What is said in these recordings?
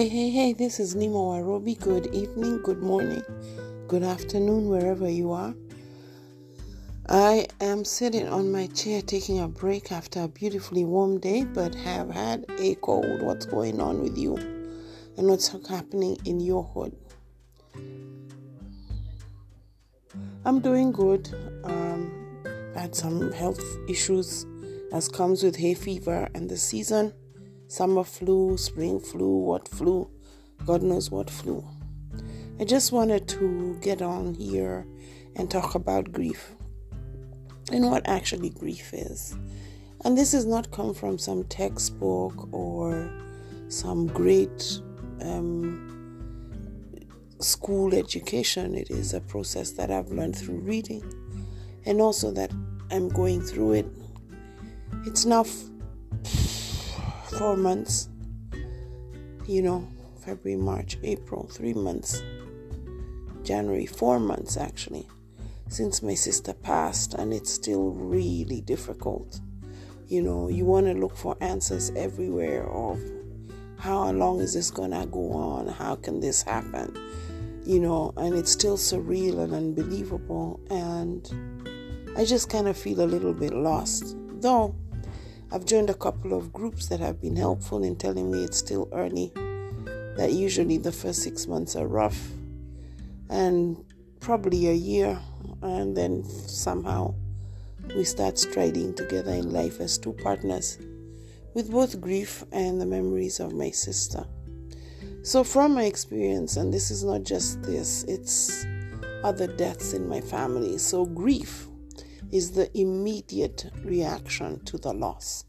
Hey, hey, hey, this is Nemo Arobi. Good evening, good morning, good afternoon, wherever you are. I am sitting on my chair taking a break after a beautifully warm day, but have had a cold. What's going on with you? And what's happening in your hood? I'm doing good. Um, had some health issues as comes with hay fever and the season summer flu, spring flu, what flu, God knows what flu. I just wanted to get on here and talk about grief and what actually grief is. And this has not come from some textbook or some great um, school education. It is a process that I've learned through reading and also that I'm going through it. It's now four months, you know, February, March, April, three months, January, four months actually, since my sister passed, and it's still really difficult. You know, you want to look for answers everywhere of how long is this gonna go on? How can this happen? You know, and it's still surreal and unbelievable, and I just kind of feel a little bit lost. Though I've joined a couple of groups that have been helpful in telling me it's still early, that usually the first six months are rough, and probably a year, and then somehow we start striding together in life as two partners with both grief and the memories of my sister. So, from my experience, and this is not just this, it's other deaths in my family. So, grief is the immediate reaction to the loss.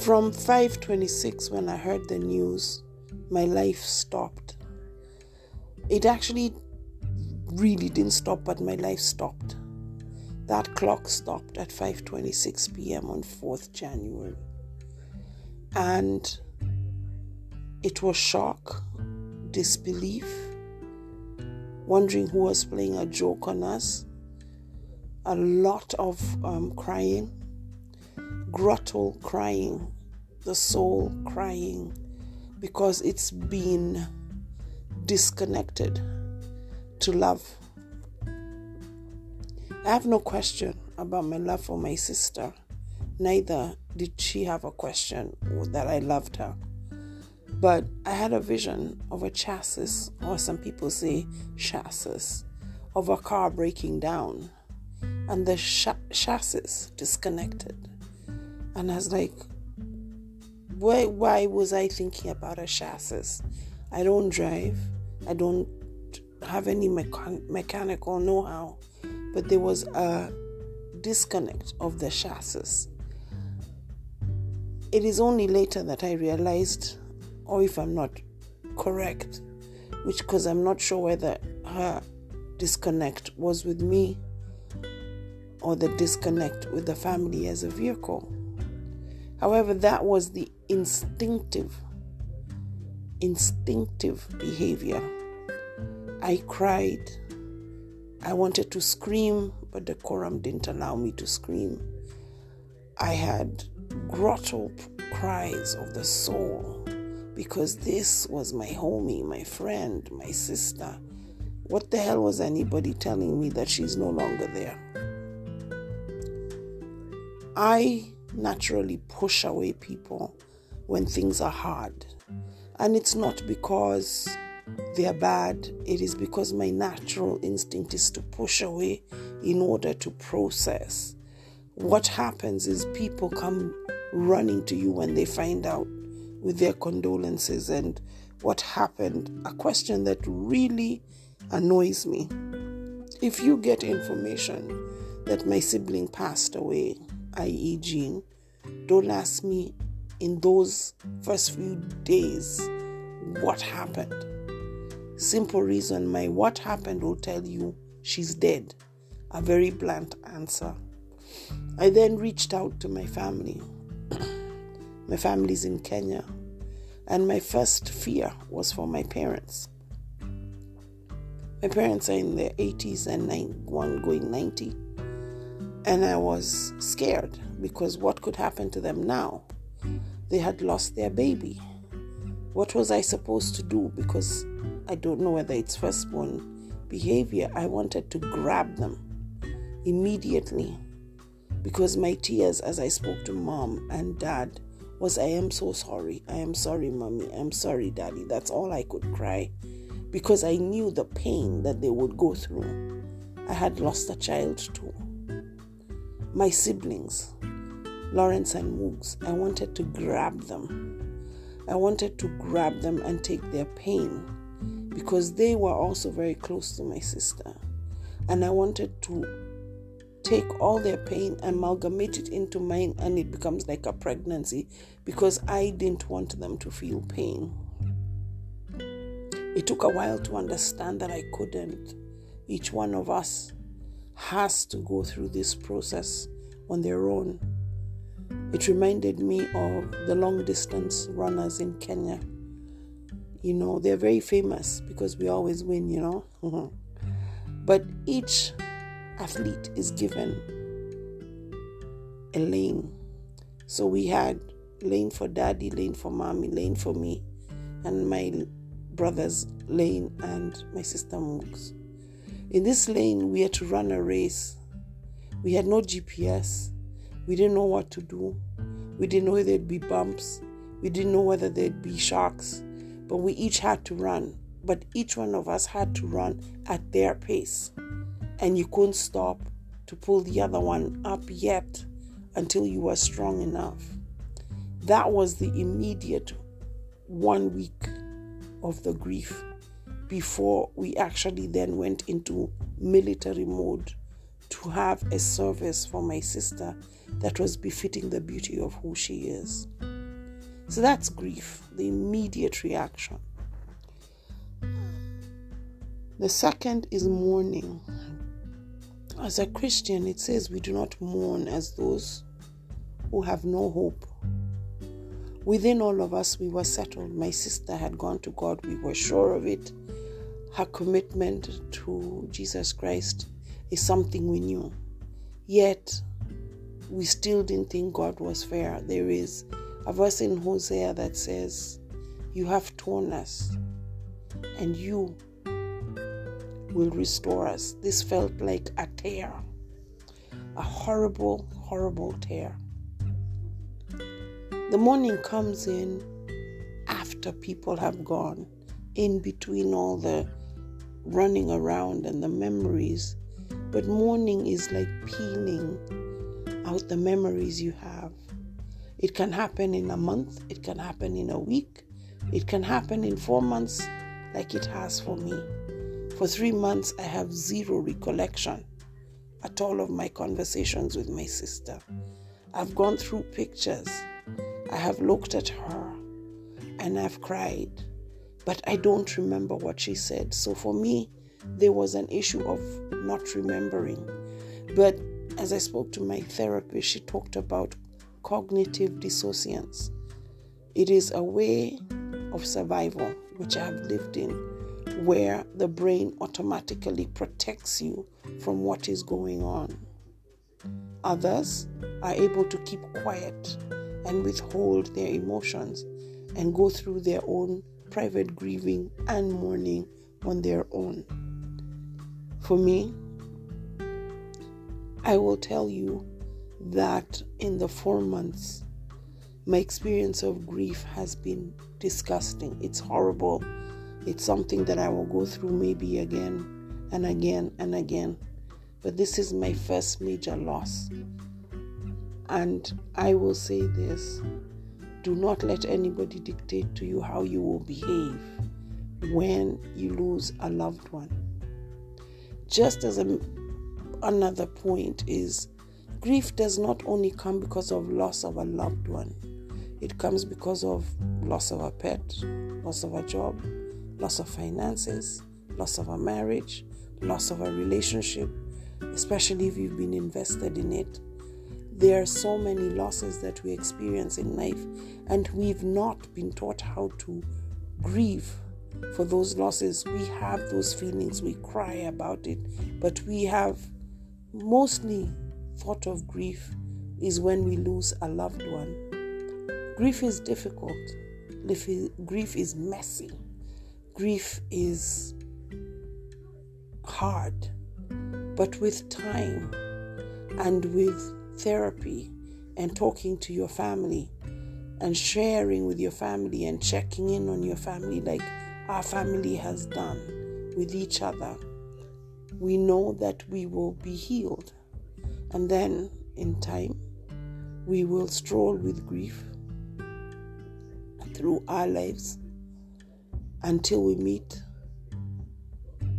From 526 when I heard the news, my life stopped. It actually really didn't stop, but my life stopped. That clock stopped at 5:26 p.m. on 4th January. And it was shock, disbelief, wondering who was playing a joke on us, a lot of um, crying, grotto crying, the soul crying, because it's been disconnected to love. I have no question about my love for my sister, neither did she have a question that I loved her. But I had a vision of a chassis, or some people say chassis, of a car breaking down and the ch- chassis disconnected. And I was like, why, why was I thinking about a chassis? I don't drive, I don't have any mechan- mechanical know how, but there was a disconnect of the chassis. It is only later that I realized or if I'm not correct, which because I'm not sure whether her disconnect was with me or the disconnect with the family as a vehicle. However, that was the instinctive, instinctive behavior. I cried. I wanted to scream, but the quorum didn't allow me to scream. I had grotto cries of the soul because this was my homie, my friend, my sister. What the hell was anybody telling me that she's no longer there? I naturally push away people when things are hard. And it's not because they're bad, it is because my natural instinct is to push away in order to process. What happens is people come running to you when they find out with their condolences and what happened, a question that really annoys me. If you get information that my sibling passed away, i.e., Jean, don't ask me in those first few days what happened. Simple reason my what happened will tell you she's dead. A very blunt answer. I then reached out to my family my family's in Kenya. And my first fear was for my parents. My parents are in their 80s and nine, one going 90. And I was scared because what could happen to them now? they had lost their baby. What was I supposed to do? Because I don't know whether it's firstborn behavior. I wanted to grab them immediately because my tears as I spoke to mom and dad was I am so sorry. I am sorry, mommy. I'm sorry, daddy. That's all I could cry because I knew the pain that they would go through. I had lost a child too. My siblings, Lawrence and Moogs, I wanted to grab them. I wanted to grab them and take their pain because they were also very close to my sister. And I wanted to take all their pain, amalgamate it into mine, and it becomes like a pregnancy because I didn't want them to feel pain. It took a while to understand that I couldn't. Each one of us has to go through this process on their own. It reminded me of the long distance runners in Kenya. You know, they're very famous because we always win, you know. but each athlete is given a lane. So we had lane for daddy, lane for mommy, lane for me, and my brother's lane and my sister Mooks. In this lane, we had to run a race. We had no GPS. We didn't know what to do. We didn't know there'd be bumps. We didn't know whether there'd be sharks. But we each had to run. But each one of us had to run at their pace and you couldn't stop to pull the other one up yet until you were strong enough. That was the immediate one week of the grief before we actually then went into military mode to have a service for my sister that was befitting the beauty of who she is. So that's grief, the immediate reaction. The second is mourning. As a Christian, it says we do not mourn as those who have no hope. Within all of us, we were settled. My sister had gone to God, we were sure of it. Her commitment to Jesus Christ is something we knew. Yet, we still didn't think God was fair. There is a verse in Hosea that says, You have torn us, and you will restore us. This felt like a tear, a horrible, horrible tear. The mourning comes in after people have gone, in between all the running around and the memories. But mourning is like peeling out the memories you have. It can happen in a month, it can happen in a week, it can happen in four months, like it has for me. For three months, I have zero recollection at all of my conversations with my sister. I've gone through pictures. I have looked at her and I've cried, but I don't remember what she said. So for me, there was an issue of not remembering. But as I spoke to my therapist, she talked about cognitive dissonance. It is a way of survival which I have lived in where the brain automatically protects you from what is going on. Others are able to keep quiet and withhold their emotions and go through their own private grieving and mourning on their own. For me, I will tell you that in the four months, my experience of grief has been disgusting. It's horrible it's something that I will go through maybe again and again and again. But this is my first major loss. And I will say this do not let anybody dictate to you how you will behave when you lose a loved one. Just as a, another point is grief does not only come because of loss of a loved one, it comes because of loss of a pet, loss of a job, loss of finances, loss of a marriage, loss of a relationship, especially if you've been invested in it. There are so many losses that we experience in life, and we've not been taught how to grieve for those losses. We have those feelings, we cry about it, but we have mostly thought of grief is when we lose a loved one. Grief is difficult, grief is messy, grief is hard. But with time and with therapy and talking to your family and sharing with your family and checking in on your family like our family has done with each other, we know that we will be healed. And then in time, we will stroll with grief through our lives until we meet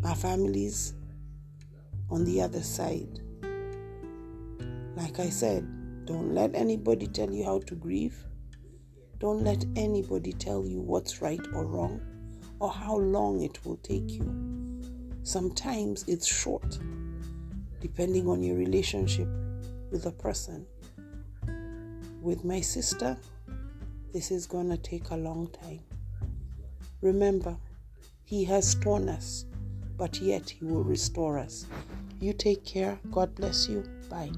our families on the other side. Like I said, don't let anybody tell you how to grieve. Don't let anybody tell you what's right or wrong or how long it will take you. Sometimes it's short, depending on your relationship with a person. With my sister, this is gonna take a long time. Remember, He has torn us, but yet He will restore us. You take care. God bless you. Bye.